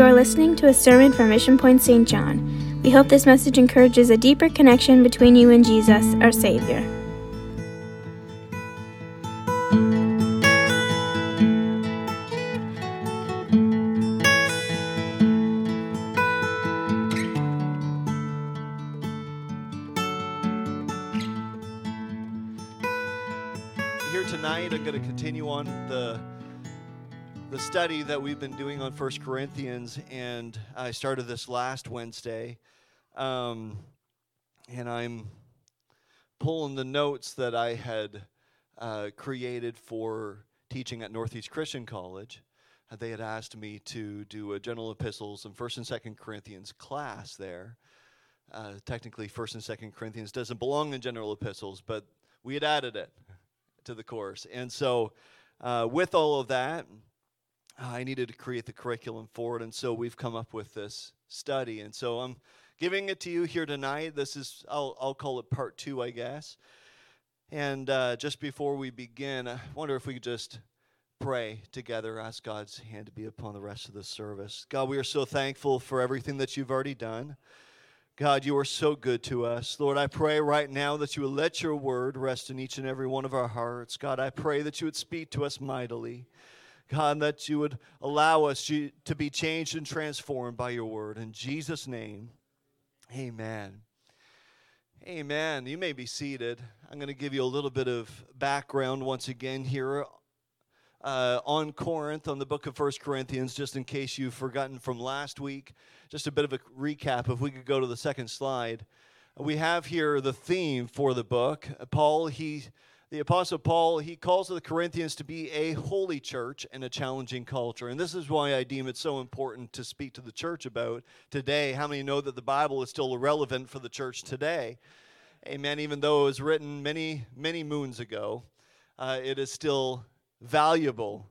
You are listening to a sermon from Mission Point St. John. We hope this message encourages a deeper connection between you and Jesus, our Savior. Here tonight, I'm going to continue on the study that we've been doing on First Corinthians, and I started this last Wednesday, um, and I'm pulling the notes that I had uh, created for teaching at Northeast Christian College. Uh, they had asked me to do a general epistles and First and Second Corinthians class there. Uh, technically, First and Second Corinthians doesn't belong in general epistles, but we had added it to the course, and so uh, with all of that. I needed to create the curriculum for it, and so we've come up with this study. And so I'm giving it to you here tonight. This is, I'll, I'll call it part two, I guess. And uh, just before we begin, I wonder if we could just pray together, ask God's hand to be upon the rest of the service. God, we are so thankful for everything that you've already done. God, you are so good to us. Lord, I pray right now that you would let your word rest in each and every one of our hearts. God, I pray that you would speak to us mightily. God, that you would allow us to be changed and transformed by your word. In Jesus' name, amen. Amen. You may be seated. I'm going to give you a little bit of background once again here uh, on Corinth, on the book of First Corinthians, just in case you've forgotten from last week. Just a bit of a recap. If we could go to the second slide. We have here the theme for the book. Paul, he the Apostle Paul, he calls the Corinthians to be a holy church in a challenging culture. And this is why I deem it so important to speak to the church about today. How many know that the Bible is still relevant for the church today? Amen. Even though it was written many, many moons ago, uh, it is still valuable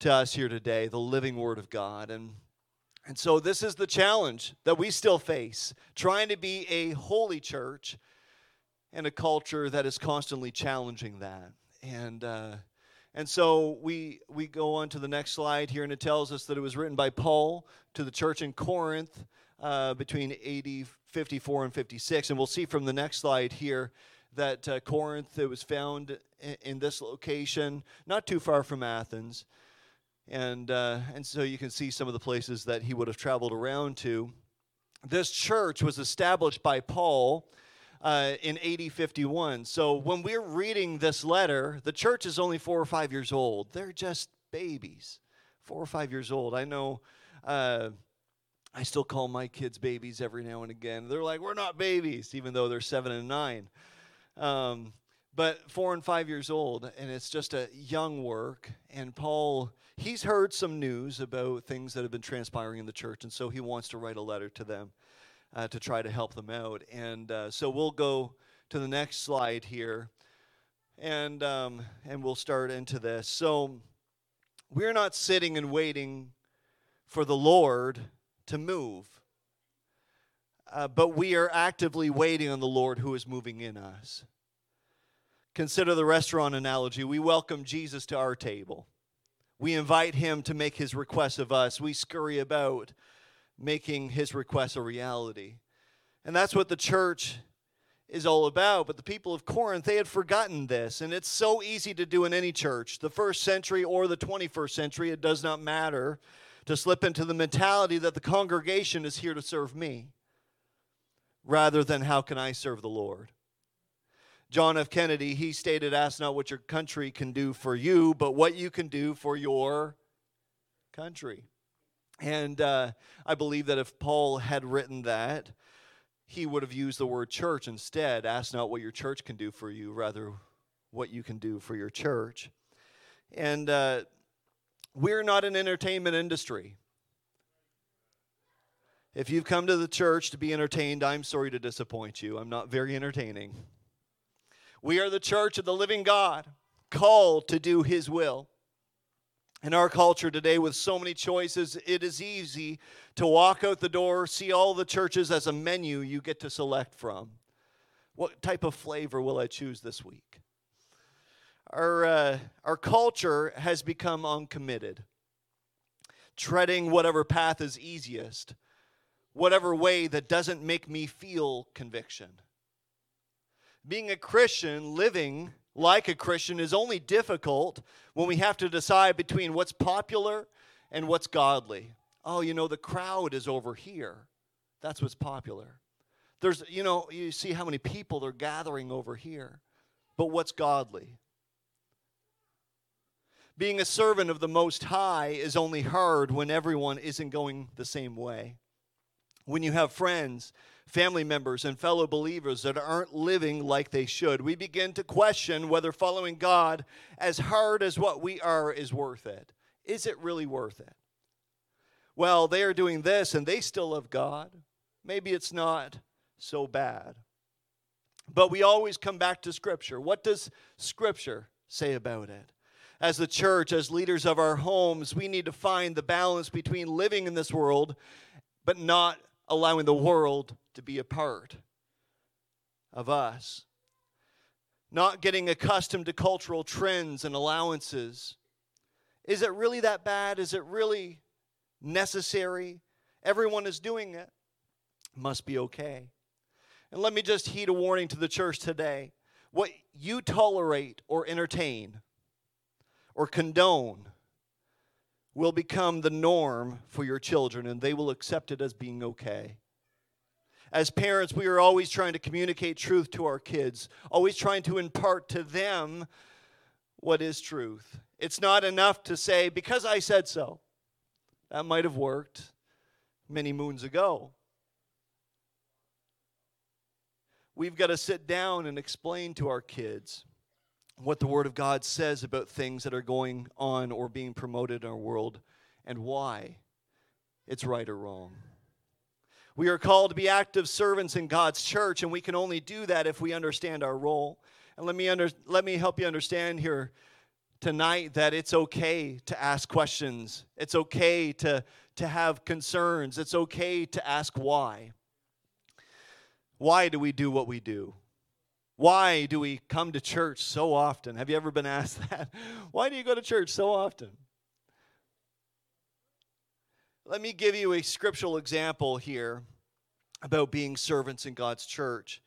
to us here today, the living Word of God. And and so, this is the challenge that we still face trying to be a holy church in a culture that is constantly challenging that. And uh, and so we we go on to the next slide here, and it tells us that it was written by Paul to the church in Corinth uh, between AD 54 and 56. And we'll see from the next slide here that uh, Corinth it was found in, in, this location, not too far from Athens. And uh, and so you can see some of the places that he would have traveled around to. This church was established by Paul uh, in AD 51. So when we're reading this letter, the church is only four or five years old. They're just babies, four or five years old. I know. Uh, I still call my kids babies every now and again. They're like, we're not babies, even though they're seven and nine. Um, but four and five years old, and it's just a young work. And Paul, he's heard some news about things that have been transpiring in the church, and so he wants to write a letter to them uh, to try to help them out. And uh, so we'll go to the next slide here, and um, and we'll start into this. So we're not sitting and waiting for the Lord to move. Uh, but we are actively waiting on the Lord who is moving in us. Consider the restaurant analogy. We welcome Jesus to our table. We invite him to make his request of us. We scurry about making his request a reality. And that's what the church is all about. But the people of Corinth, they had forgotten this. And it's so easy to do in any church, the first century or the 21st century, it does not matter, to slip into the mentality that the congregation is here to serve me rather than how can I serve the Lord. John F. Kennedy, he stated, Ask not what your country can do for you, but what you can do for your country. And uh, I believe that if Paul had written that, he would have used the word church instead. Ask not what your church can do for you, rather, what you can do for your church. And uh, we're not an entertainment industry. If you've come to the church to be entertained, I'm sorry to disappoint you. I'm not very entertaining. We are the church of the living God, called to do his will. In our culture today, with so many choices, it is easy to walk out the door, see all the churches as a menu you get to select from. What type of flavor will I choose this week? Our, uh, our culture has become uncommitted. treading whatever path is easiest, whatever way that doesn't make me feel conviction. Being a Christian, living like a Christian, is only difficult when we have to decide between what's popular and what's godly. Oh, you know, the crowd is over here. That's what's popular. There's, you know, you see how many people they're gathering over here. But what's godly? Being a servant of the Most High is only hard when everyone isn't going the same way. When you have friends, family members, and fellow believers that aren't living like they should, we begin to question whether following God, as hard as what we are, is worth it. Is it really worth it? Well, they are doing this and they still love God. Maybe it's not so bad. But we always come back to Scripture. What does Scripture say about it? As the church, as leaders of our homes, we need to find the balance between living in this world but not allowing the world to be a part of us. Not getting accustomed to cultural trends and allowances. Is it really that bad? Is it really necessary? Everyone is doing it. Must be okay. And let me just heed a warning to the church today. What you tolerate or entertain or condone will become the norm for your children, and they will accept it as being okay. As parents, we are always trying to communicate truth to our kids, always trying to impart to them what is truth. It's not enough to say, because I said so. That might have worked many moons ago. we've got to sit down and explain to our kids what the Word of God says about things that are going on or being promoted in our world and why it's right or wrong. We are called to be active servants in God's church, and we can only do that if we understand our role. And let me, under, let me help you understand here tonight that it's okay to ask questions, it's okay to, to have concerns, it's okay to ask why. Why do we do what we do? Why do we come to church so often? Have you ever been asked that? Why do you go to church so often? Let me give you a scriptural example here about being servants in God's church.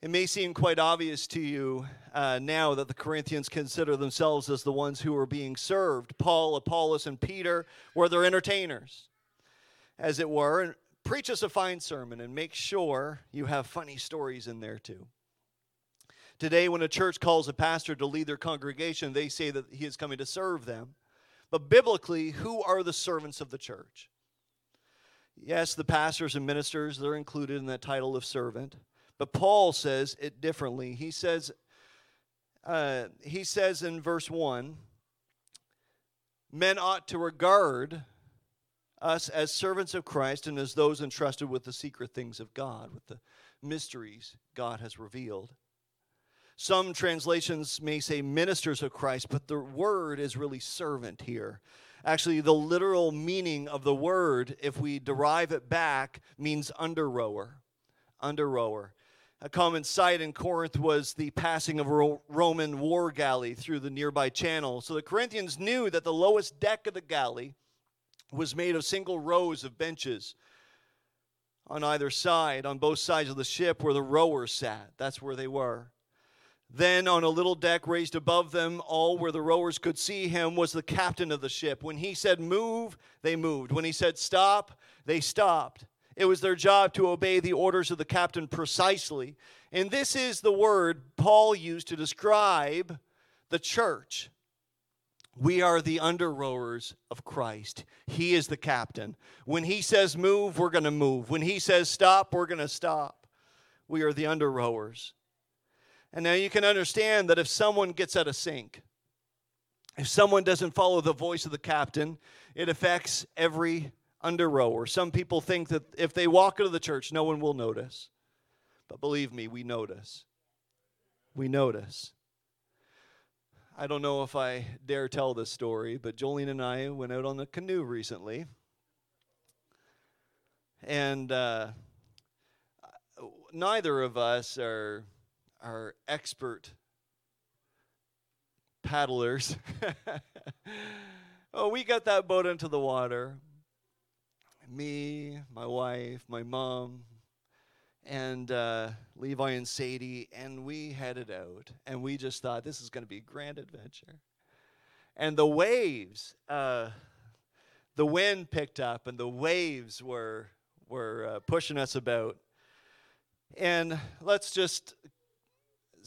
It may seem quite obvious to you uh, now that the Corinthians consider themselves as the ones who are being served. Paul, Apollos, and Peter were their entertainers, as it were And preach us a fine sermon and make sure you have funny stories in there too. Today, when a church calls a pastor to lead their congregation, they say that he is coming to serve them. But biblically, who are the servants of the church? Yes, the pastors and ministers, they're included in that title of servant. But Paul says it differently. He says, uh, he says in verse 1 men ought to regard us as servants of Christ and as those entrusted with the secret things of God, with the mysteries God has revealed. Some translations may say ministers of Christ, but the word is really servant here. Actually, the literal meaning of the word, if we derive it back, means under rower. Under rower. A common sight in Corinth was the passing of a Roman war galley through the nearby channel. So the Corinthians knew that the lowest deck of the galley was made of single rows of benches on either side, on both sides of the ship where the rowers sat. That's where they were. Then, on a little deck raised above them, all where the rowers could see him, was the captain of the ship. When he said move, they moved. When he said stop, they stopped. It was their job to obey the orders of the captain precisely. And this is the word Paul used to describe the church. We are the under rowers of Christ. He is the captain. When he says move, we're going to move. When he says stop, we're going to stop. We are the under rowers. And now you can understand that if someone gets out of sync, if someone doesn't follow the voice of the captain, it affects every under rower. Some people think that if they walk into the church, no one will notice. But believe me, we notice. We notice. I don't know if I dare tell this story, but Jolene and I went out on the canoe recently. And uh, neither of us are, are expert paddlers. Oh, we got that boat into the water. Me, my wife, my mom, and uh, Levi and Sadie, and we headed out. And we just thought this is going to be a grand adventure. And the waves, uh, the wind picked up, and the waves were were uh, pushing us about. And let's just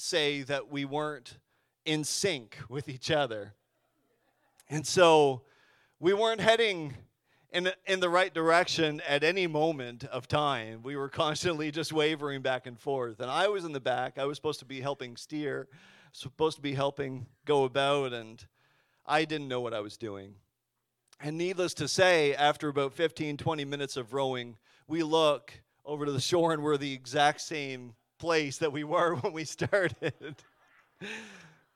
say that we weren't in sync with each other. And so we weren't heading in, in the right direction at any moment of time. We were constantly just wavering back and forth. And I was in the back. I was supposed to be helping steer, supposed to be helping go about, and I didn't know what I was doing. And needless to say, after about 15, 20 minutes of rowing, we look over to the shore and we're the exact same place that we were when we started.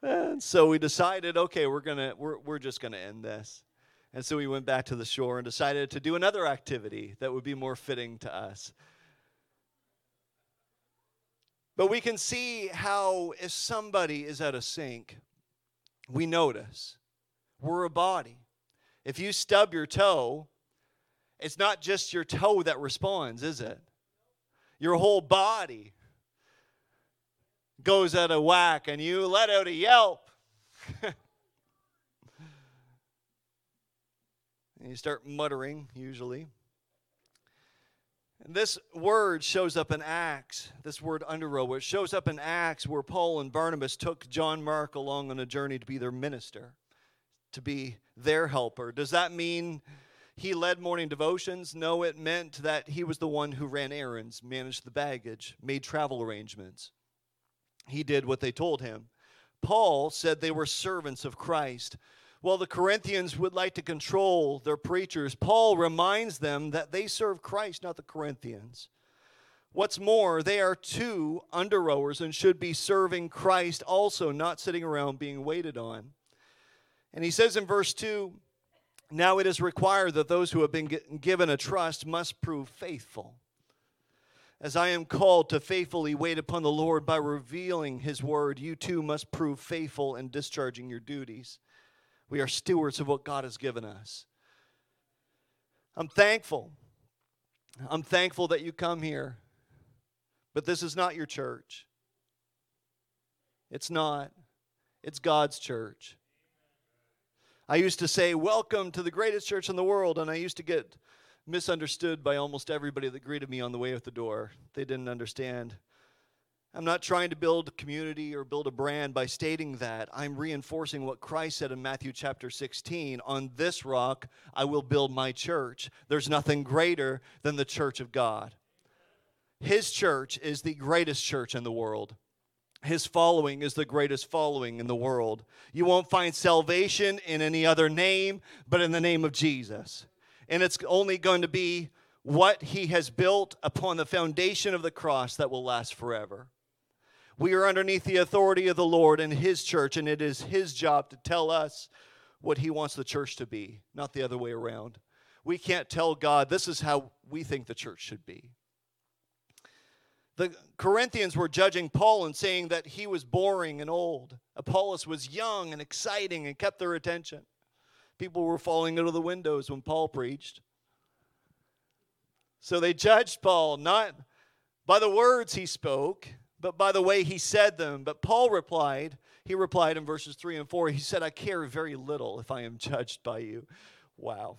and so we decided, okay, we're gonna we're we're just gonna end this. And so we went back to the shore and decided to do another activity that would be more fitting to us. But we can see how if somebody is out of sync, we notice. We're a body. If you stub your toe, it's not just your toe that responds, is it? Your whole body goes out of whack and you let out a yelp. and you start muttering, usually. And this word shows up in Acts, this word underrow, it shows up in Acts where Paul and Barnabas took John Mark along on a journey to be their minister, to be their helper. Does that mean he led morning devotions? No, it meant that he was the one who ran errands, managed the baggage, made travel arrangements he did what they told him. Paul said they were servants of Christ. While the Corinthians would like to control their preachers, Paul reminds them that they serve Christ, not the Corinthians. What's more, they are two under rowers and should be serving Christ also, not sitting around being waited on. And he says in verse 2 Now it is required that those who have been given a trust must prove faithful as I am called to faithfully wait upon the Lord by revealing his word, you too must prove faithful in discharging your duties. We are stewards of what God has given us. I'm thankful. I'm thankful that you come here. But this is not your church. It's not. It's God's church. I used to say, Welcome to the greatest church in the world, and I used to get misunderstood by almost everybody that greeted me on the way out the door. They didn't understand. I'm not trying to build a community or build a brand by stating that. I'm reinforcing what Christ said in Matthew chapter 16 On this rock I will build my church. There's nothing greater than the church of God. His church is the greatest church in the world. His following is the greatest following in the world. You won't find salvation in any other name but in the name of Jesus and it's only going to be what he has built upon the foundation of the cross that will last forever. We are underneath the authority of the Lord and his church, and it is his job to tell us what he wants the church to be, not the other way around. We can't tell God this is how we think the church should be. The Corinthians were judging Paul and saying that he was boring and old. Apollos was young and exciting and kept their attention. People were falling out of the windows when Paul preached. So they judged Paul not by the words he spoke, but by the way he said them. But Paul replied, he replied in verses 3 and 4, he said, I care very little if I am judged by you. Wow.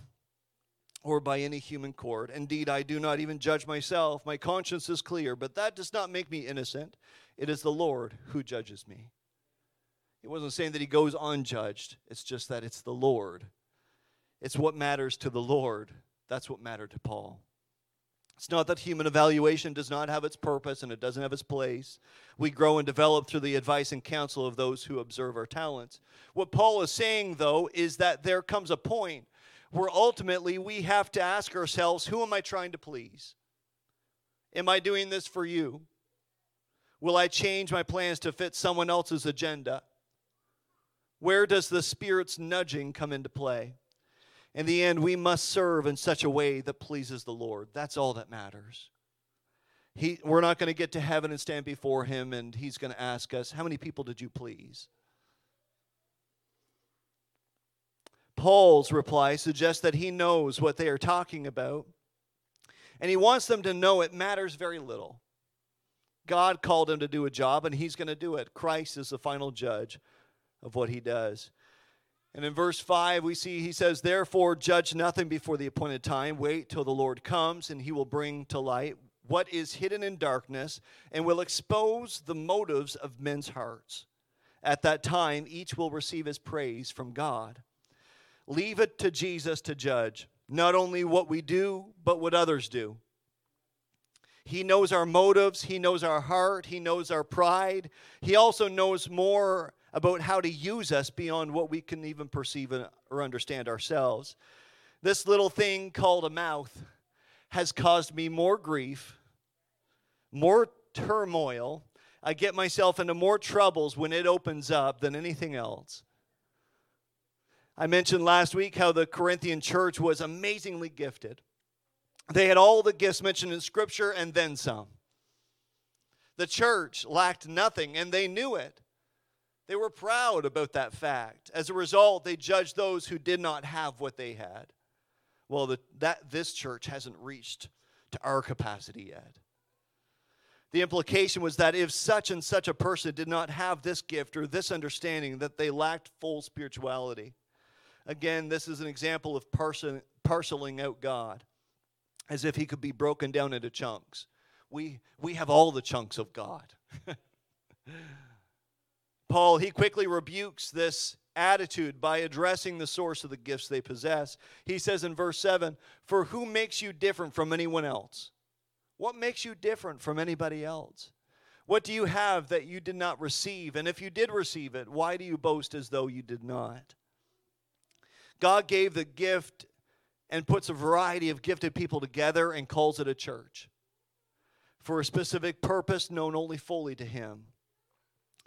Or by any human court. Indeed, I do not even judge myself. My conscience is clear, but that does not make me innocent. It is the Lord who judges me. He wasn't saying that he goes unjudged, it's just that it's the Lord. It's what matters to the Lord. That's what mattered to Paul. It's not that human evaluation does not have its purpose and it doesn't have its place. We grow and develop through the advice and counsel of those who observe our talents. What Paul is saying, though, is that there comes a point where ultimately we have to ask ourselves who am I trying to please? Am I doing this for you? Will I change my plans to fit someone else's agenda? Where does the Spirit's nudging come into play? In the end, we must serve in such a way that pleases the Lord. That's all that matters. He, we're not going to get to heaven and stand before Him, and He's going to ask us, How many people did you please? Paul's reply suggests that he knows what they are talking about, and he wants them to know it matters very little. God called him to do a job, and he's going to do it. Christ is the final judge of what he does. And in verse 5, we see he says, Therefore, judge nothing before the appointed time. Wait till the Lord comes, and he will bring to light what is hidden in darkness, and will expose the motives of men's hearts. At that time, each will receive his praise from God. Leave it to Jesus to judge not only what we do, but what others do. He knows our motives, He knows our heart, He knows our pride. He also knows more about how to use us beyond what we can even perceive or understand ourselves. This little thing called a mouth has caused me more grief, more turmoil. I get myself into more troubles when it opens up than anything else. I mentioned last week how the Corinthian church was amazingly gifted. They had all the gifts mentioned in Scripture and then some. The church lacked nothing, and they knew it. They were proud about that fact. As a result, they judged those who did not have what they had. Well, the, that this church hasn't reached to our capacity yet. The implication was that if such and such a person did not have this gift or this understanding, that they lacked full spirituality. Again, this is an example of parcel, parceling out God as if he could be broken down into chunks. We, we have all the chunks of God. Paul, he quickly rebukes this attitude by addressing the source of the gifts they possess. He says in verse 7 For who makes you different from anyone else? What makes you different from anybody else? What do you have that you did not receive? And if you did receive it, why do you boast as though you did not? God gave the gift and puts a variety of gifted people together and calls it a church for a specific purpose known only fully to Him.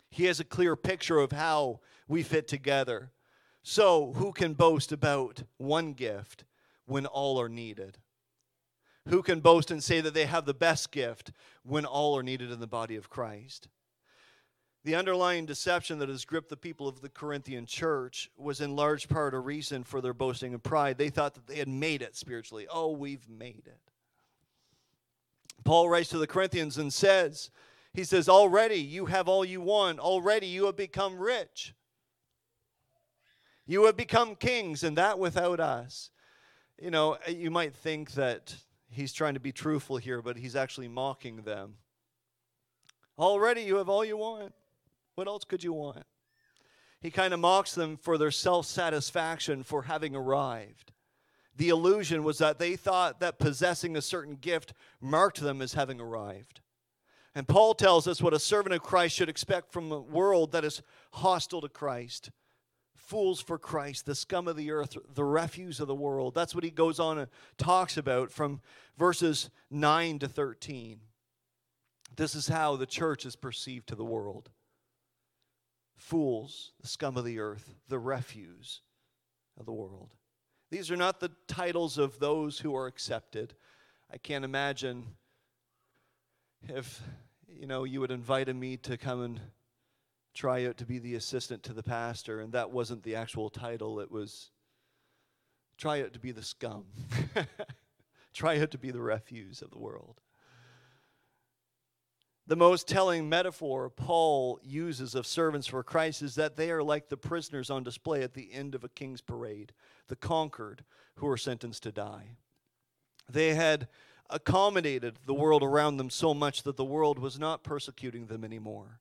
He has a clear picture of how we fit together. So, who can boast about one gift when all are needed? Who can boast and say that they have the best gift when all are needed in the body of Christ? The underlying deception that has gripped the people of the Corinthian church was in large part a reason for their boasting and pride. They thought that they had made it spiritually. Oh, we've made it. Paul writes to the Corinthians and says, He says, Already you have all you want. Already you have become rich. You have become kings, and that without us. You know, uh, you might think that he's trying to be truthful here, but he's actually mocking them. Already you have all you want. What else could you want? He kind of mocks them for their self satisfaction for having arrived. The illusion was that they thought that possessing a certain gift marked them as having arrived. And Paul tells us what a servant of Christ should expect from a world that is hostile to Christ. Fools for Christ, the scum of the earth, the refuse of the world. That's what he goes on and talks about from verses 9 to 13. This is how the church is perceived to the world fools, the scum of the earth, the refuse of the world. These are not the titles of those who are accepted. I can't imagine if you know you had invited me to come and try out to be the assistant to the pastor and that wasn't the actual title it was try out to be the scum try out to be the refuse of the world the most telling metaphor Paul uses of servants for Christ is that they are like the prisoners on display at the end of a king's parade, the conquered who are sentenced to die. They had accommodated the world around them so much that the world was not persecuting them anymore.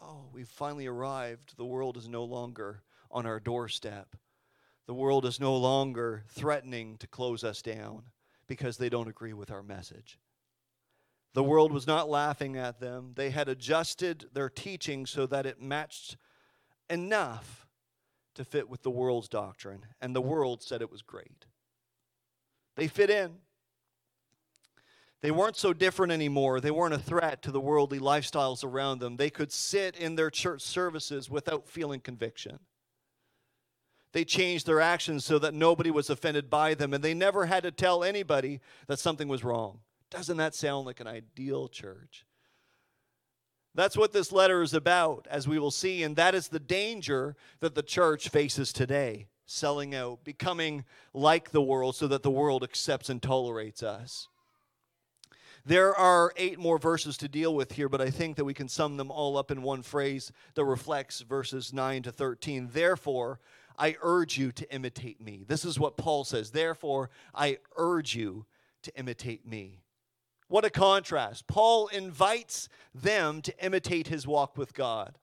Oh, we've finally arrived. The world is no longer on our doorstep. The world is no longer threatening to close us down because they don't agree with our message. The world was not laughing at them. They had adjusted their teaching so that it matched enough to fit with the world's doctrine, and the world said it was great. They fit in. They weren't so different anymore. They weren't a threat to the worldly lifestyles around them. They could sit in their church services without feeling conviction. They changed their actions so that nobody was offended by them, and they never had to tell anybody that something was wrong. Doesn't that sound like an ideal church? That's what this letter is about, as we will see, and that is the danger that the church faces today selling out, becoming like the world so that the world accepts and tolerates us. There are eight more verses to deal with here, but I think that we can sum them all up in one phrase that reflects verses 9 to 13. Therefore, I urge you to imitate me. This is what Paul says. Therefore, I urge you to imitate me. What a contrast. Paul invites them to imitate his walk with God.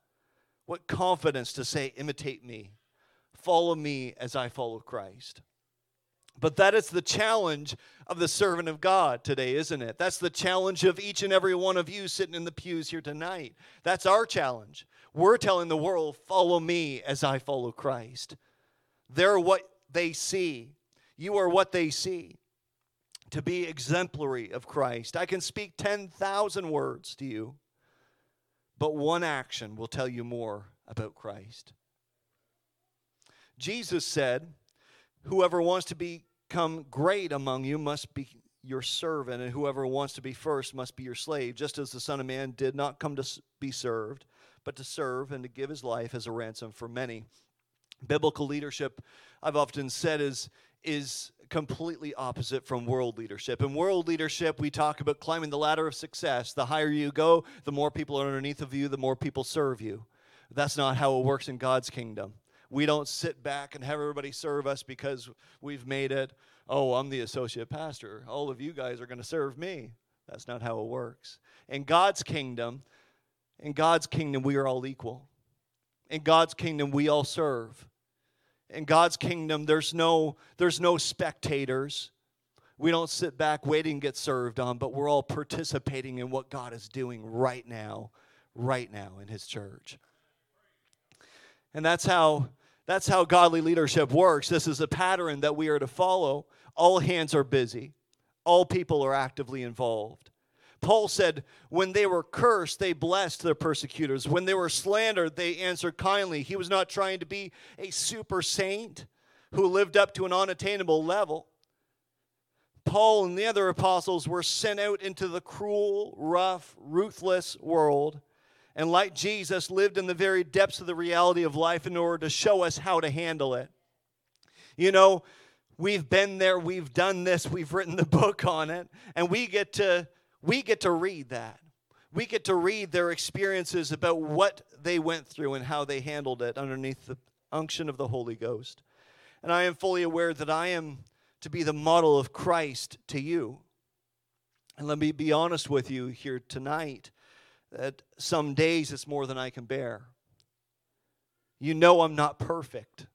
What confidence to say, imitate me. Follow me as I follow Christ. But that is the challenge of the servant of God today, isn't it? That's the challenge of each and every one of you sitting in the pews here tonight. That's our challenge. We're telling the world, follow me as I follow Christ. They're what they see. You are what they see. To be exemplary of Christ. I can speak 10,000 words to you, but one action will tell you more about Christ. Jesus said, Whoever wants to become great among you must be your servant, and whoever wants to be first must be your slave, just as the Son of Man did not come to be served, but to serve and to give his life as a ransom for many. Biblical leadership, I've often said, is, is completely opposite from world leadership. In world leadership, we talk about climbing the ladder of success. The higher you go, the more people are underneath of you, the more people serve you. That's not how it works in God's kingdom. We don't sit back and have everybody serve us because we've made it, oh, I'm the associate pastor. All of you guys are going to serve me. That's not how it works. In God's kingdom, in God's kingdom, we are all equal. In God's kingdom, we all serve. In God's kingdom, there's no, there's no spectators. We don't sit back waiting to get served on, but we're all participating in what God is doing right now, right now in His church. And that's how that's how godly leadership works. This is a pattern that we are to follow. All hands are busy, all people are actively involved. Paul said, when they were cursed, they blessed their persecutors. When they were slandered, they answered kindly. He was not trying to be a super saint who lived up to an unattainable level. Paul and the other apostles were sent out into the cruel, rough, ruthless world and like Jesus, lived in the very depths of the reality of life in order to show us how to handle it. You know, we've been there, we've done this, we've written the book on it, and we get to we get to read that. We get to read their experiences about what they went through and how they handled it underneath the unction of the Holy Ghost. And I am fully aware that I am to be the model of Christ to you. And let me be honest with you here tonight that some days it's more than I can bear. You know I'm not perfect.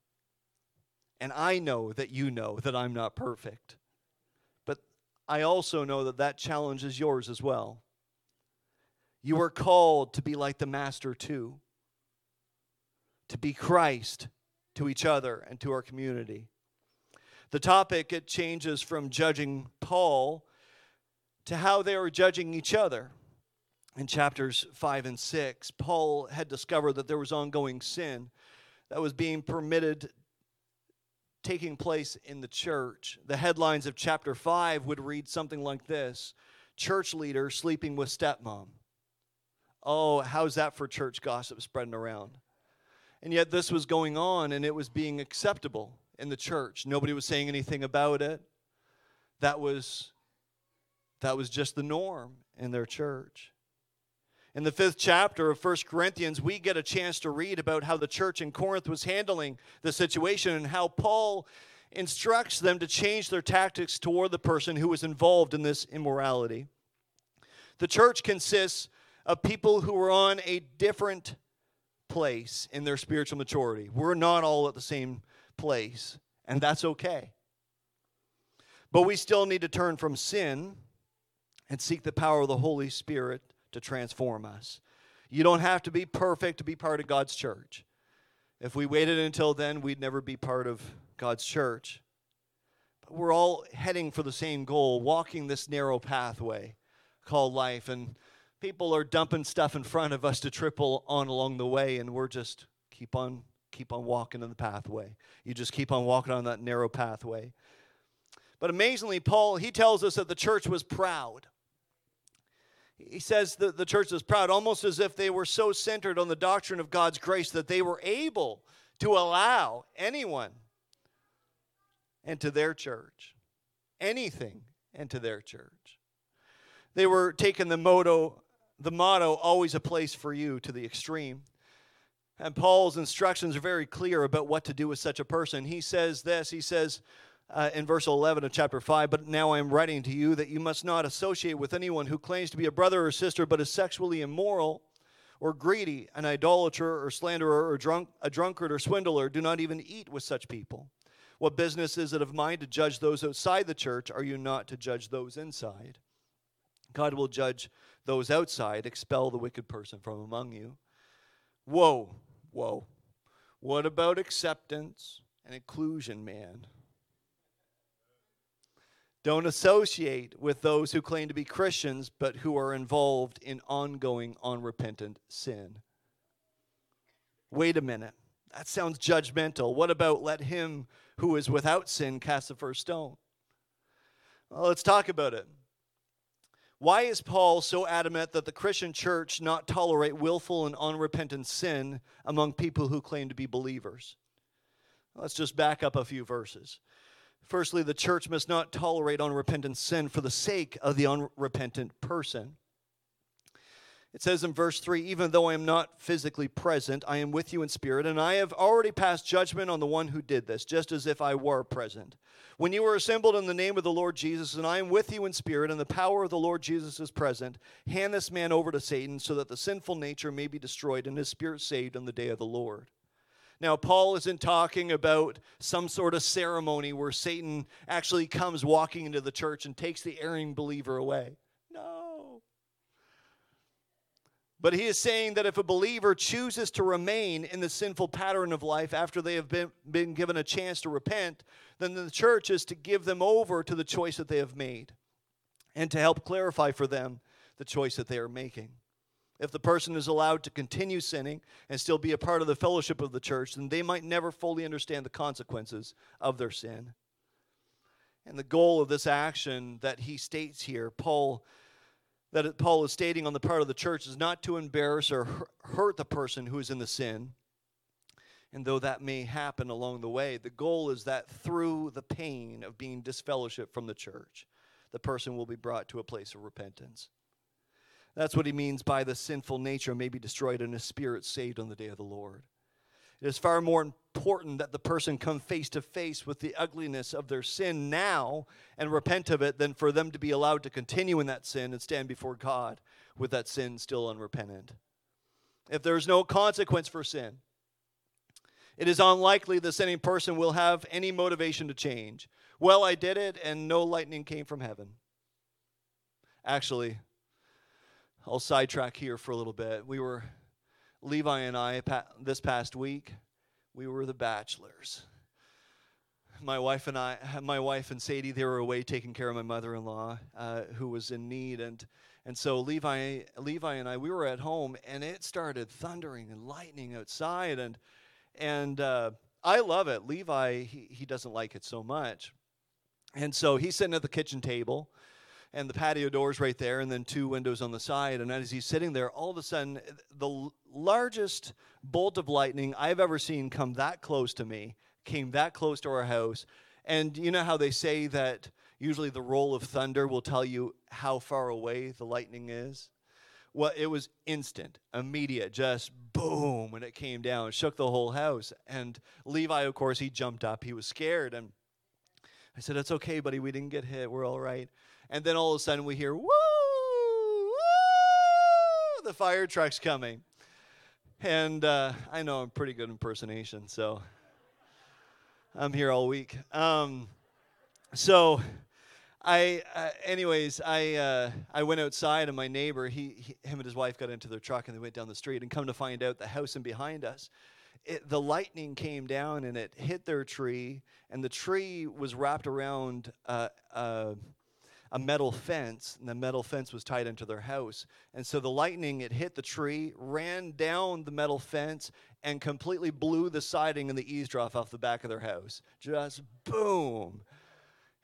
And I know that you know that I'm not perfect. But I also know that that challenge is yours as well. You are called to be like the Master too, to be Christ to each other and to our community. The topic it changes from judging Paul to how they are judging each other in chapters 5 and 6, Paul had discovered that there was ongoing sin that was being permitted taking place in the church. The headlines of chapter 5 would read something like this Church leader sleeping with stepmom. Oh, how's that for church gossip spreading around? And yet, this was going on and it was being acceptable in the church. Nobody was saying anything about it. That was, that was just the norm in their church. In the fifth chapter of First Corinthians, we get a chance to read about how the church in Corinth was handling the situation and how Paul instructs them to change their tactics toward the person who was involved in this immorality. The church consists of people who are on a different place in their spiritual maturity. We're not all at the same place, and that's okay. But we still need to turn from sin and seek the power of the Holy Spirit to transform us. You don't have to be perfect to be part of God's church. If we waited until then, we'd never be part of God's church. But we're all heading for the same goal, walking this narrow pathway called life. And people are dumping stuff in front of us to triple on along the way, and we're just keep on keep on walking in the pathway. You just keep on walking on that narrow pathway. But amazingly, Paul, he tells us that the church was proud. He says that the church was proud, almost as if they were so centered on the doctrine of God's grace that they were able to allow anyone into their church, anything into their church. They were taking the motto, the motto, always a place for you, to the extreme. And Paul's instructions are very clear about what to do with such a person. He says this He says uh, in verse 11 of chapter 5, But now I am writing to you that you must not associate with anyone who claims to be a brother or sister but is sexually immoral or greedy, an idolater or slanderer or drunk, a drunkard or swindler. Do not even eat with such people. What business is it of mine to judge those outside the church? Are you not to judge those inside? God will judge those outside, expel the wicked person from among you. Whoa, whoa. What about acceptance and inclusion, man? Don't associate with those who claim to be Christians but who are involved in ongoing, unrepentant sin. Wait a minute. That sounds judgmental. What about let him who is without sin cast the first stone? Well, let's talk about it. Why is Paul so adamant that the Christian church not tolerate willful and unrepentant sin among people who claim to be believers? Let's just back up a few verses. Firstly, the church must not tolerate unrepentant sin for the sake of the unrepentant person. It says in verse 3 Even though I am not physically present, I am with you in spirit, and I have already passed judgment on the one who did this, just as if I were present. When you were assembled in the name of the Lord Jesus, and I am with you in spirit, and the power of the Lord Jesus is present, hand this man over to Satan, so that the sinful nature may be destroyed and his spirit saved on the day of the Lord. Now, Paul isn't talking about some sort of ceremony where Satan actually comes walking into the church and takes the erring believer away. No. But he is saying that if a believer chooses to remain in the sinful pattern of life after they have been, been given a chance to repent, then the church is to give them over to the choice that they have made and to help clarify for them the choice that they are making. If the person is allowed to continue sinning and still be a part of the fellowship of the church, then they might never fully understand the consequences of their sin. And the goal of this action that he states here, Paul that Paul is stating on the part of the church is not to embarrass or hurt the person who is in the sin. And though that may happen along the way, the goal is that through the pain of being disfellowshipped from the church, the person will be brought to a place of repentance. That's what he means by the sinful nature may be destroyed and his spirit saved on the day of the Lord. It is far more important that the person come face to face with the ugliness of their sin now and repent of it than for them to be allowed to continue in that sin and stand before God with that sin still unrepentant. If there is no consequence for sin, it is unlikely the sinning person will have any motivation to change. Well, I did it and no lightning came from heaven. Actually, I'll sidetrack here for a little bit. We were Levi and I, this past week, we were the bachelors. My wife and I, my wife and Sadie, they were away taking care of my mother-in-law, uh, who was in need, and and so Levi, Levi and I, we were at home, and it started thundering and lightning outside, and and uh, I love it. Levi, he, he doesn't like it so much, and so he's sitting at the kitchen table, and the patio doors right there, and then two windows on the side. And as he's sitting there, all of a sudden, the largest bolt of lightning I've ever seen come that close to me came that close to our house. And you know how they say that usually the roll of thunder will tell you how far away the lightning is? Well, it was instant, immediate, just boom, and it came down, shook the whole house. And Levi, of course, he jumped up. He was scared. And I said, It's okay, buddy. We didn't get hit. We're all right. And then all of a sudden we hear, woo, woo, the fire truck's coming. And uh, I know I'm pretty good impersonation, so I'm here all week. Um, so, I, uh, anyways, I uh, I went outside, and my neighbor, he, he, him and his wife got into their truck, and they went down the street. And come to find out, the house and behind us, it, the lightning came down and it hit their tree, and the tree was wrapped around uh, uh a metal fence, and the metal fence was tied into their house. And so the lightning, it hit the tree, ran down the metal fence, and completely blew the siding and the eavestrough off the back of their house. Just boom.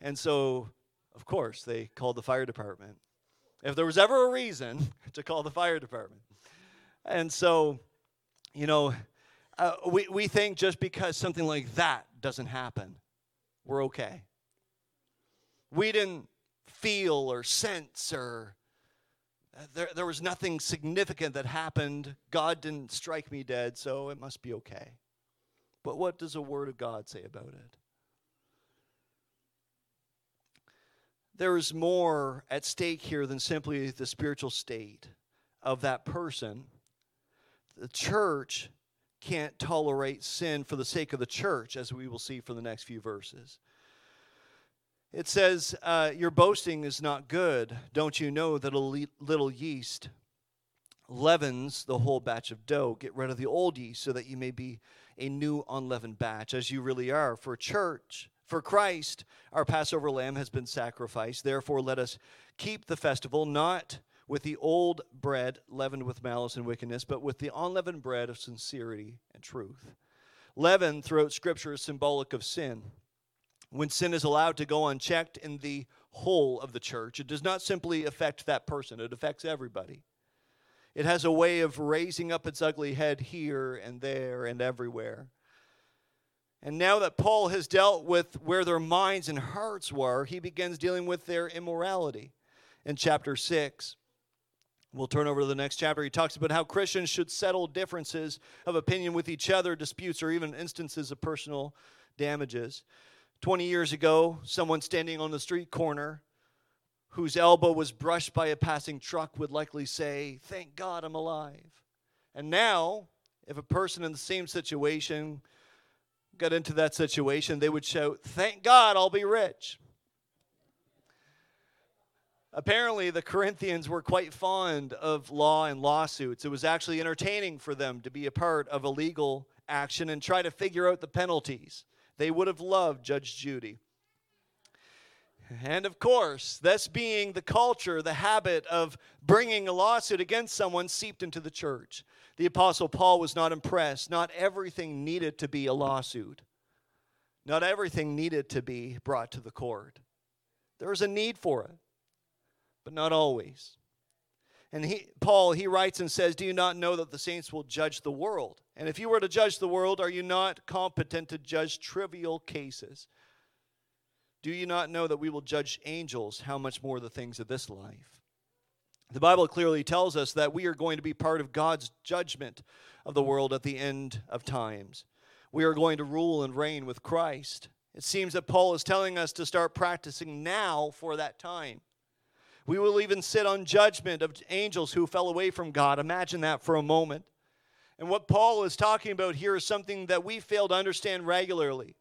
And so, of course, they called the fire department. if there was ever a reason to call the fire department. And so, you know, uh, we, we think just because something like that doesn't happen, we're okay. We didn't feel or sense or uh, there, there was nothing significant that happened. God didn't strike me dead, so it must be okay. But what does the Word of God say about it? There is more at stake here than simply the spiritual state of that person. The church can't tolerate sin for the sake of the church, as we will see for the next few verses. It says, uh, Your boasting is not good. Don't you know that a little yeast leavens the whole batch of dough? Get rid of the old yeast so that you may be a new unleavened batch, as you really are. For church, for Christ, our Passover lamb has been sacrificed. Therefore, let us keep the festival not with the old bread leavened with malice and wickedness, but with the unleavened bread of sincerity and truth. Leaven throughout Scripture is symbolic of sin when sin is allowed to go unchecked in the whole of the church, it does not simply affect that person, it affects everybody. It has a way of raising up its ugly head here and there and everywhere. And now that Paul has dealt with where their minds and hearts were, he begins dealing with their immorality in chapter 6. We'll turn over to the next chapter. He talks about how Christians should settle differences of opinion with each other, disputes, or even instances of personal damages. 20 years ago, someone standing on the street corner whose elbow was brushed by a passing truck would likely say, Thank God I'm alive. And now, if a person in the same situation got into that situation, they would shout, Thank God I'll be rich. Apparently, the Corinthians were quite fond of law and lawsuits. It was actually entertaining for them to be a part of a legal action and try to figure out the penalties. They would have loved Judge Judy. And of course, this being the culture, the habit of bringing a lawsuit against someone seeped into the church. The Apostle Paul was not impressed. Not everything needed to be a lawsuit, not everything needed to be brought to the court. There was a need for it, but not always. And he, Paul, he writes and says, Do you not know that the saints will judge the world? And if you were to judge the world, are you not competent to judge trivial cases? Do you not know that we will judge angels? How much more the things of this life? The Bible clearly tells us that we are going to be part of God's judgment of the world at the end of times. We are going to rule and reign with Christ. It seems that Paul is telling us to start practicing now for that time. We will even sit on judgment of angels who fell away from God. Imagine that for a moment. And what Paul is talking about here is something that we fail to understand regularly.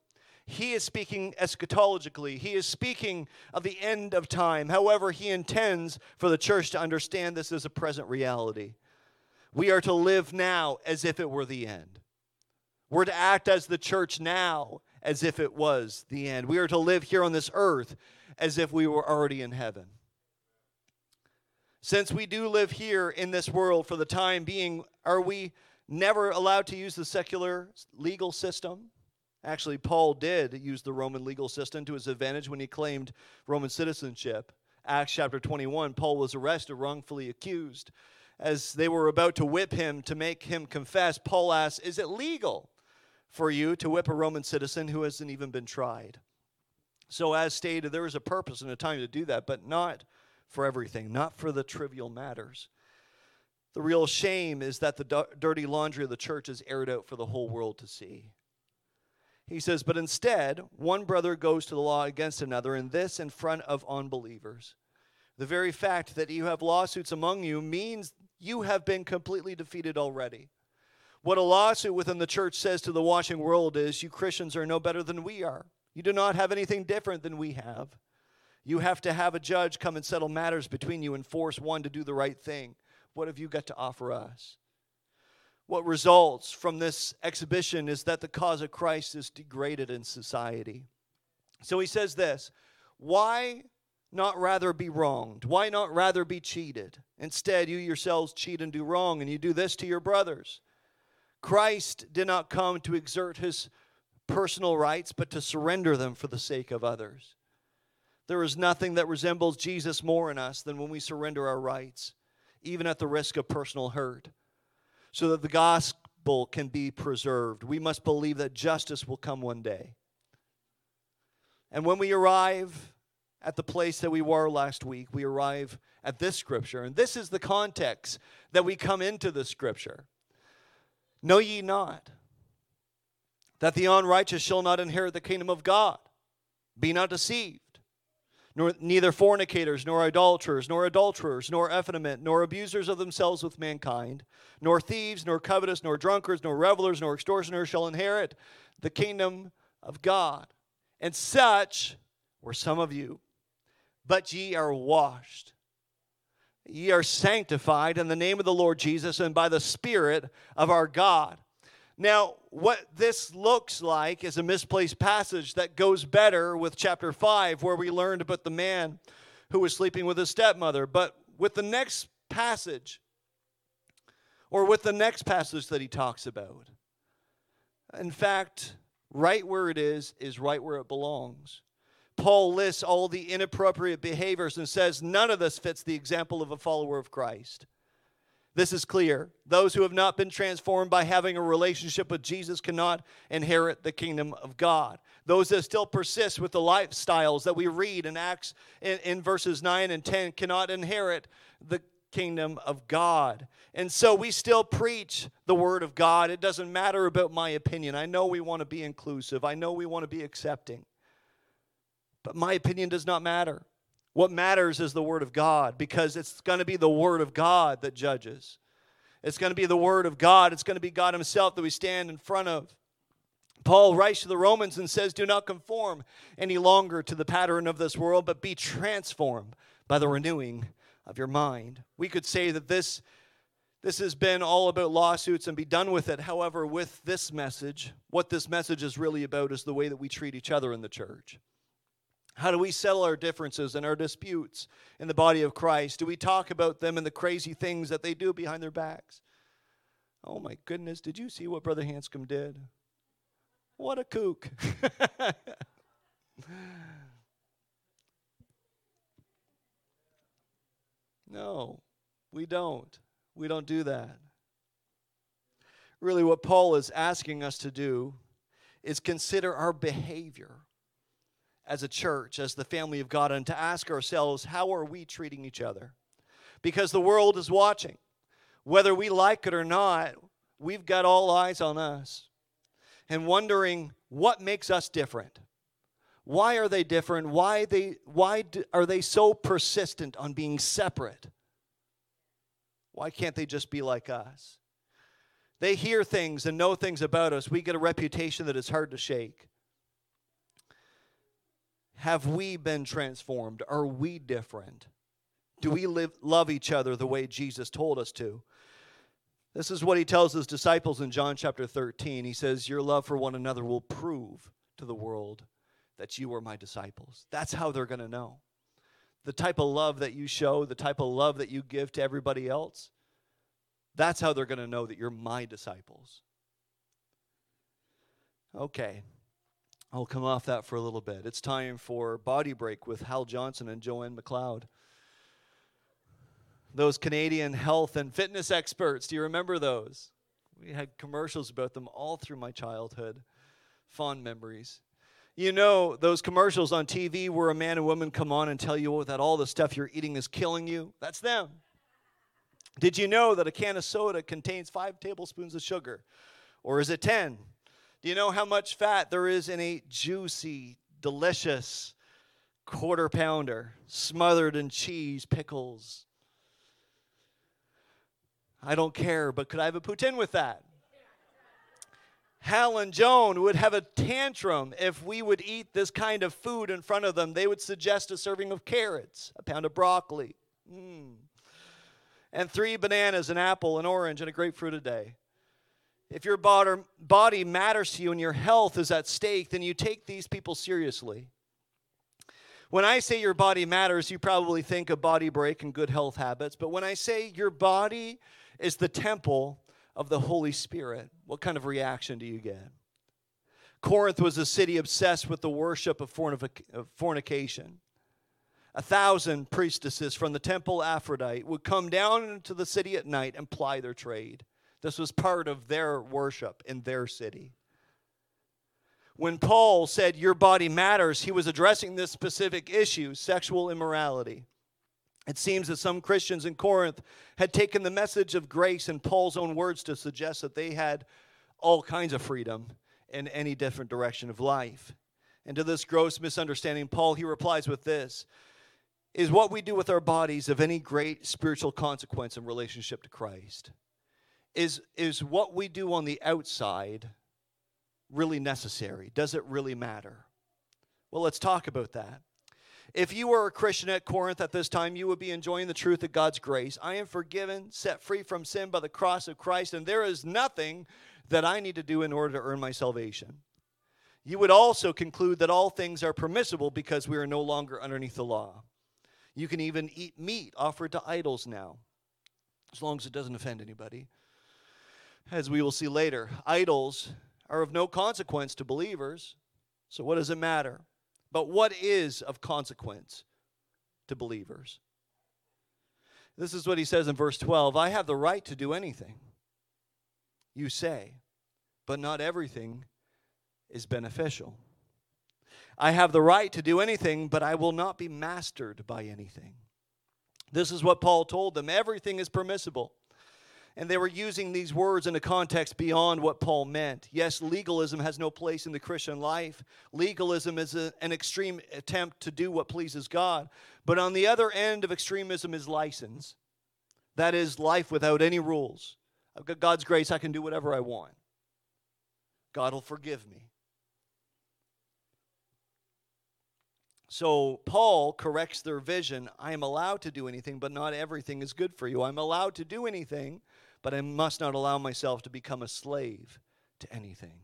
He is speaking eschatologically. He is speaking of the end of time. However, he intends for the church to understand this as a present reality. We are to live now as if it were the end. We're to act as the church now as if it was the end. We are to live here on this earth as if we were already in heaven. Since we do live here in this world for the time being, are we never allowed to use the secular legal system? Actually, Paul did use the Roman legal system to his advantage when he claimed Roman citizenship. Acts chapter 21, Paul was arrested, wrongfully accused. As they were about to whip him to make him confess, Paul asked, Is it legal for you to whip a Roman citizen who hasn't even been tried? So, as stated, there is a purpose and a time to do that, but not for everything, not for the trivial matters. The real shame is that the dirty laundry of the church is aired out for the whole world to see. He says, But instead, one brother goes to the law against another, and this in front of unbelievers. The very fact that you have lawsuits among you means you have been completely defeated already. What a lawsuit within the church says to the watching world is, You Christians are no better than we are. You do not have anything different than we have. You have to have a judge come and settle matters between you and force one to do the right thing. What have you got to offer us? What results from this exhibition is that the cause of Christ is degraded in society. So he says this Why not rather be wronged? Why not rather be cheated? Instead, you yourselves cheat and do wrong, and you do this to your brothers. Christ did not come to exert his personal rights, but to surrender them for the sake of others. There is nothing that resembles Jesus more in us than when we surrender our rights, even at the risk of personal hurt, so that the gospel can be preserved. We must believe that justice will come one day. And when we arrive at the place that we were last week, we arrive at this scripture. And this is the context that we come into the scripture. Know ye not that the unrighteous shall not inherit the kingdom of God? Be not deceived. Nor, neither fornicators, nor idolaters, nor adulterers, nor effeminate, nor abusers of themselves with mankind, nor thieves, nor covetous, nor drunkards, nor revelers, nor extortioners shall inherit the kingdom of God. And such were some of you. But ye are washed, ye are sanctified in the name of the Lord Jesus and by the Spirit of our God. Now, what this looks like is a misplaced passage that goes better with chapter 5, where we learned about the man who was sleeping with his stepmother. But with the next passage, or with the next passage that he talks about, in fact, right where it is, is right where it belongs. Paul lists all the inappropriate behaviors and says none of this fits the example of a follower of Christ. This is clear. Those who have not been transformed by having a relationship with Jesus cannot inherit the kingdom of God. Those that still persist with the lifestyles that we read in Acts in, in verses 9 and 10 cannot inherit the kingdom of God. And so we still preach the word of God. It doesn't matter about my opinion. I know we want to be inclusive, I know we want to be accepting. But my opinion does not matter. What matters is the Word of God because it's going to be the Word of God that judges. It's going to be the Word of God. It's going to be God Himself that we stand in front of. Paul writes to the Romans and says, Do not conform any longer to the pattern of this world, but be transformed by the renewing of your mind. We could say that this, this has been all about lawsuits and be done with it. However, with this message, what this message is really about is the way that we treat each other in the church. How do we settle our differences and our disputes in the body of Christ? Do we talk about them and the crazy things that they do behind their backs? Oh my goodness, did you see what Brother Hanscom did? What a kook. no, we don't. We don't do that. Really, what Paul is asking us to do is consider our behavior as a church, as the family of God, and to ask ourselves, how are we treating each other? Because the world is watching. Whether we like it or not, we've got all eyes on us and wondering what makes us different. Why are they different? Why, they, why do, are they so persistent on being separate? Why can't they just be like us? They hear things and know things about us. We get a reputation that is hard to shake. Have we been transformed? Are we different? Do we live, love each other the way Jesus told us to? This is what he tells his disciples in John chapter 13. He says, Your love for one another will prove to the world that you are my disciples. That's how they're going to know. The type of love that you show, the type of love that you give to everybody else, that's how they're going to know that you're my disciples. Okay, I'll come off that for a little bit. It's time for Body Break with Hal Johnson and Joanne McLeod. Those Canadian health and fitness experts, do you remember those? We had commercials about them all through my childhood. Fond memories. You know, those commercials on TV where a man and woman come on and tell you oh, that all the stuff you're eating is killing you? That's them. Did you know that a can of soda contains five tablespoons of sugar? Or is it 10? Do you know how much fat there is in a juicy, delicious quarter pounder smothered in cheese, pickles? I don't care, but could I have a poutine with that? Hal and Joan would have a tantrum if we would eat this kind of food in front of them. They would suggest a serving of carrots, a pound of broccoli, mm. and three bananas, an apple, an orange, and a grapefruit a day if your body matters to you and your health is at stake, then you take these people seriously. When I say your body matters, you probably think of body break and good health habits. But when I say your body is the temple of the Holy Spirit, what kind of reaction do you get? Corinth was a city obsessed with the worship of fornication. a thousand priestesses from the temple Aphrodite would come down into the city at night and ply their trade. This was part of their worship in their city. When Paul said, Your body matters, he was addressing this specific issue sexual immorality. It seems that some Christians in Corinth had taken the message of grace in Paul's own words to suggest that they had all kinds of freedom in any different direction of life. And to this gross misunderstanding, Paul he replies with this is what we do with our bodies of any great spiritual consequence in relationship to Christ? Is, is what we do on the outside really necessary? Does it really matter? Well, let's talk about that. If you were a Christian at Corinth at this time, you would be enjoying the truth of God's grace. I am forgiven, set free from sin by the cross of Christ, and there is nothing that I need to do in order to earn my salvation. You would also conclude that all things are permissible because we are no longer underneath the law. You can even eat meat offered to idols now, as long as it doesn't offend anybody. As we will see later, idols are of no consequence to believers, so what does it matter? But what is of consequence to believers? This is what he says in verse 12 I have the right to do anything, you say, but not everything is beneficial. I have the right to do anything, but I will not be mastered by anything. This is what Paul told them. Everything is permissible. And they were using these words in a context beyond what Paul meant. Yes, legalism has no place in the Christian life. Legalism is a, an extreme attempt to do what pleases God. But on the other end of extremism is license. That is life without any rules. I've got God's grace, I can do whatever I want. God will forgive me. So Paul corrects their vision. I am allowed to do anything, but not everything is good for you. I'm allowed to do anything, but I must not allow myself to become a slave to anything.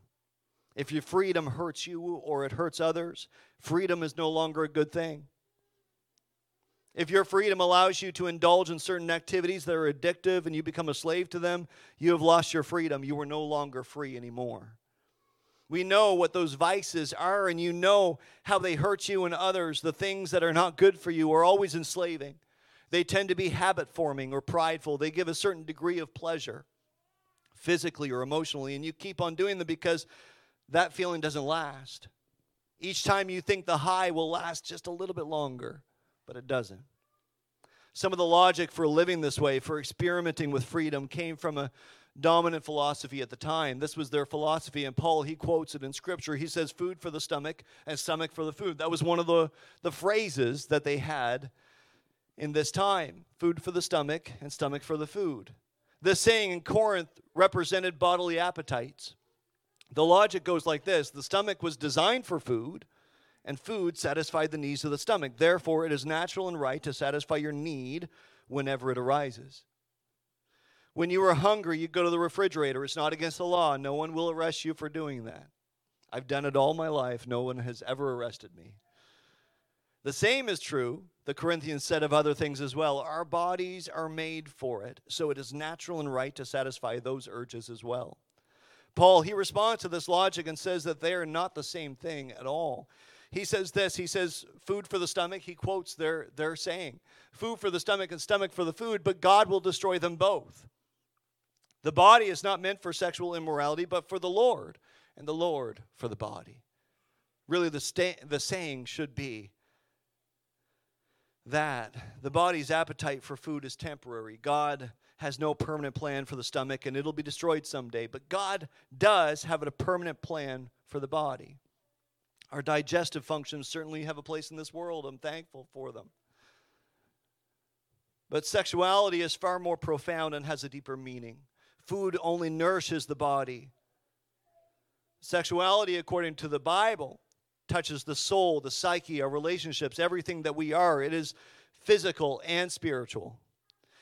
If your freedom hurts you or it hurts others, freedom is no longer a good thing. If your freedom allows you to indulge in certain activities that are addictive and you become a slave to them, you have lost your freedom. You are no longer free anymore. We know what those vices are, and you know how they hurt you and others. The things that are not good for you are always enslaving. They tend to be habit forming or prideful. They give a certain degree of pleasure, physically or emotionally, and you keep on doing them because that feeling doesn't last. Each time you think the high will last just a little bit longer, but it doesn't. Some of the logic for living this way, for experimenting with freedom, came from a dominant philosophy at the time. This was their philosophy, and Paul, he quotes it in Scripture. He says, food for the stomach and stomach for the food. That was one of the, the phrases that they had in this time food for the stomach and stomach for the food. This saying in Corinth represented bodily appetites. The logic goes like this the stomach was designed for food, and food satisfied the needs of the stomach. Therefore, it is natural and right to satisfy your need whenever it arises. When you are hungry, you go to the refrigerator. It's not against the law. No one will arrest you for doing that. I've done it all my life. No one has ever arrested me. The same is true, the Corinthians said of other things as well. Our bodies are made for it, so it is natural and right to satisfy those urges as well. Paul, he responds to this logic and says that they are not the same thing at all. He says this, he says, food for the stomach. He quotes their, their saying, food for the stomach and stomach for the food, but God will destroy them both. The body is not meant for sexual immorality, but for the Lord, and the Lord for the body. Really, the, sta- the saying should be that the body's appetite for food is temporary. God has no permanent plan for the stomach, and it'll be destroyed someday. But God does have a permanent plan for the body. Our digestive functions certainly have a place in this world. I'm thankful for them. But sexuality is far more profound and has a deeper meaning. Food only nourishes the body. Sexuality, according to the Bible, touches the soul, the psyche, our relationships, everything that we are. It is physical and spiritual.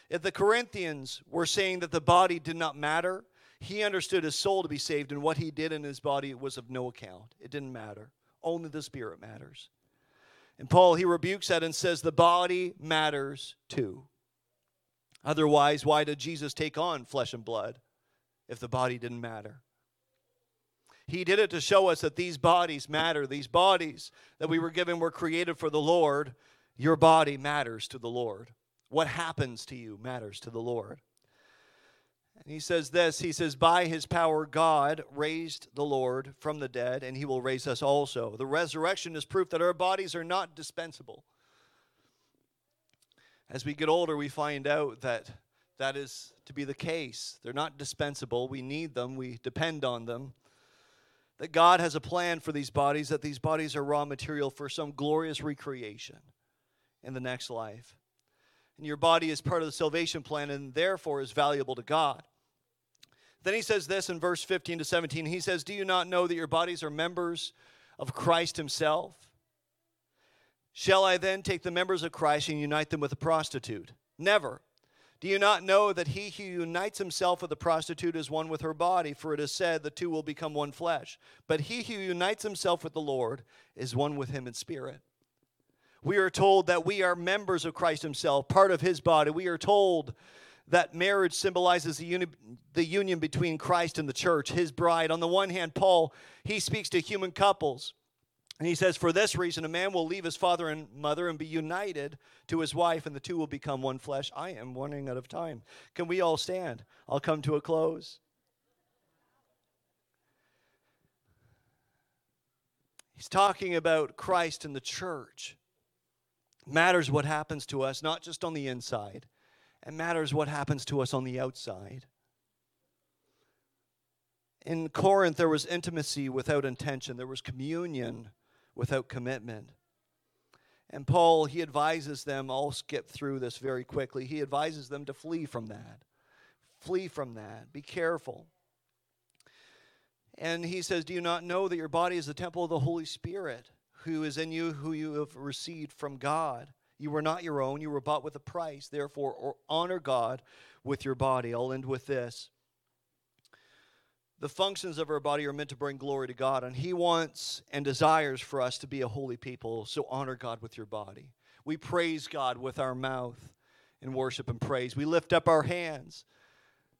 If the Corinthians were saying that the body did not matter, he understood his soul to be saved, and what he did in his body was of no account. It didn't matter. Only the spirit matters. And Paul, he rebukes that and says the body matters too. Otherwise, why did Jesus take on flesh and blood if the body didn't matter? He did it to show us that these bodies matter. These bodies that we were given were created for the Lord, Your body matters to the Lord. What happens to you matters to the Lord. And he says this He says, By his power, God raised the Lord from the dead, and he will raise us also. The resurrection is proof that our bodies are not dispensable. As we get older, we find out that that is to be the case. They're not dispensable. We need them, we depend on them. That God has a plan for these bodies, that these bodies are raw material for some glorious recreation in the next life. And your body is part of the salvation plan and therefore is valuable to God. Then he says this in verse 15 to 17. He says, Do you not know that your bodies are members of Christ Himself? Shall I then take the members of Christ and unite them with a prostitute? Never. Do you not know that he who unites himself with a prostitute is one with her body? For it is said, the two will become one flesh. But he who unites himself with the Lord is one with him in spirit. We are told that we are members of Christ himself, part of his body. We are told that marriage symbolizes the, uni- the union between Christ and the church, his bride. On the one hand, Paul, he speaks to human couples and he says, For this reason, a man will leave his father and mother and be united to his wife, and the two will become one flesh. I am running out of time. Can we all stand? I'll come to a close. He's talking about Christ and the church. matters what happens to us, not just on the inside, it matters what happens to us on the outside. In Corinth, there was intimacy without intention, there was communion without commitment. And Paul, he advises them, I'll skip through this very quickly. He advises them to flee from that. Flee from that. Be careful. And he says, Do you not know that your body is the temple of the Holy Spirit, who is in you, who you have received from God? You were not your own, you were bought with a price. Therefore, honor God with your body. I'll end with this the functions of our body are meant to bring glory to God, and He wants and desires for us to be a holy people. So honor God with your body. We praise God with our mouth in worship and praise. We lift up our hands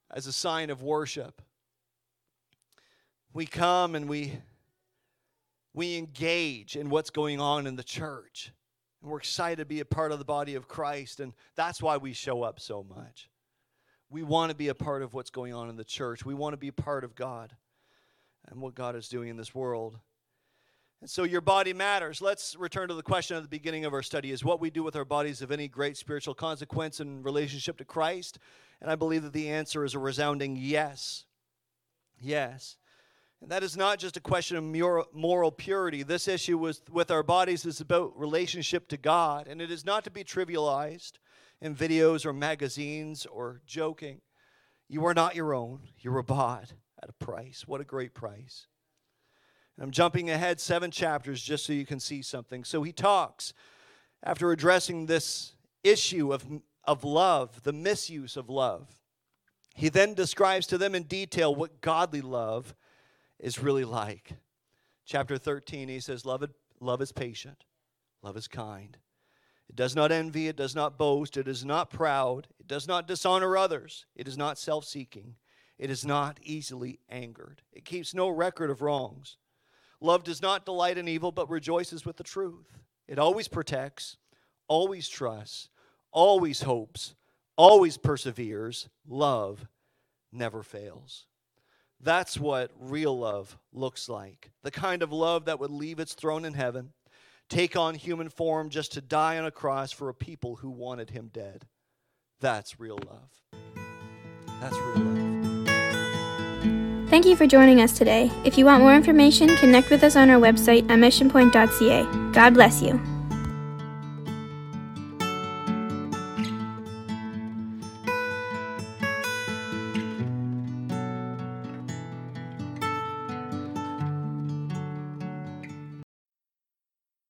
as a sign of worship. We come and we we engage in what's going on in the church. And we're excited to be a part of the body of Christ, and that's why we show up so much. We want to be a part of what's going on in the church. We want to be part of God and what God is doing in this world. And so your body matters. Let's return to the question at the beginning of our study is what we do with our bodies of any great spiritual consequence in relationship to Christ? And I believe that the answer is a resounding yes. Yes. And that is not just a question of moral purity. This issue with, with our bodies is about relationship to God, and it is not to be trivialized in videos or magazines or joking. You are not your own. You were bought at a price. What a great price. And I'm jumping ahead seven chapters just so you can see something. So he talks after addressing this issue of, of love, the misuse of love. He then describes to them in detail what godly love is really like. Chapter 13, he says, Love, love is patient, love is kind. It does not envy, it does not boast, it is not proud, it does not dishonor others, it is not self seeking, it is not easily angered, it keeps no record of wrongs. Love does not delight in evil, but rejoices with the truth. It always protects, always trusts, always hopes, always perseveres. Love never fails. That's what real love looks like. The kind of love that would leave its throne in heaven take on human form just to die on a cross for a people who wanted him dead. That's real love. That's real love. Thank you for joining us today. If you want more information, connect with us on our website at missionpoint.ca. God bless you.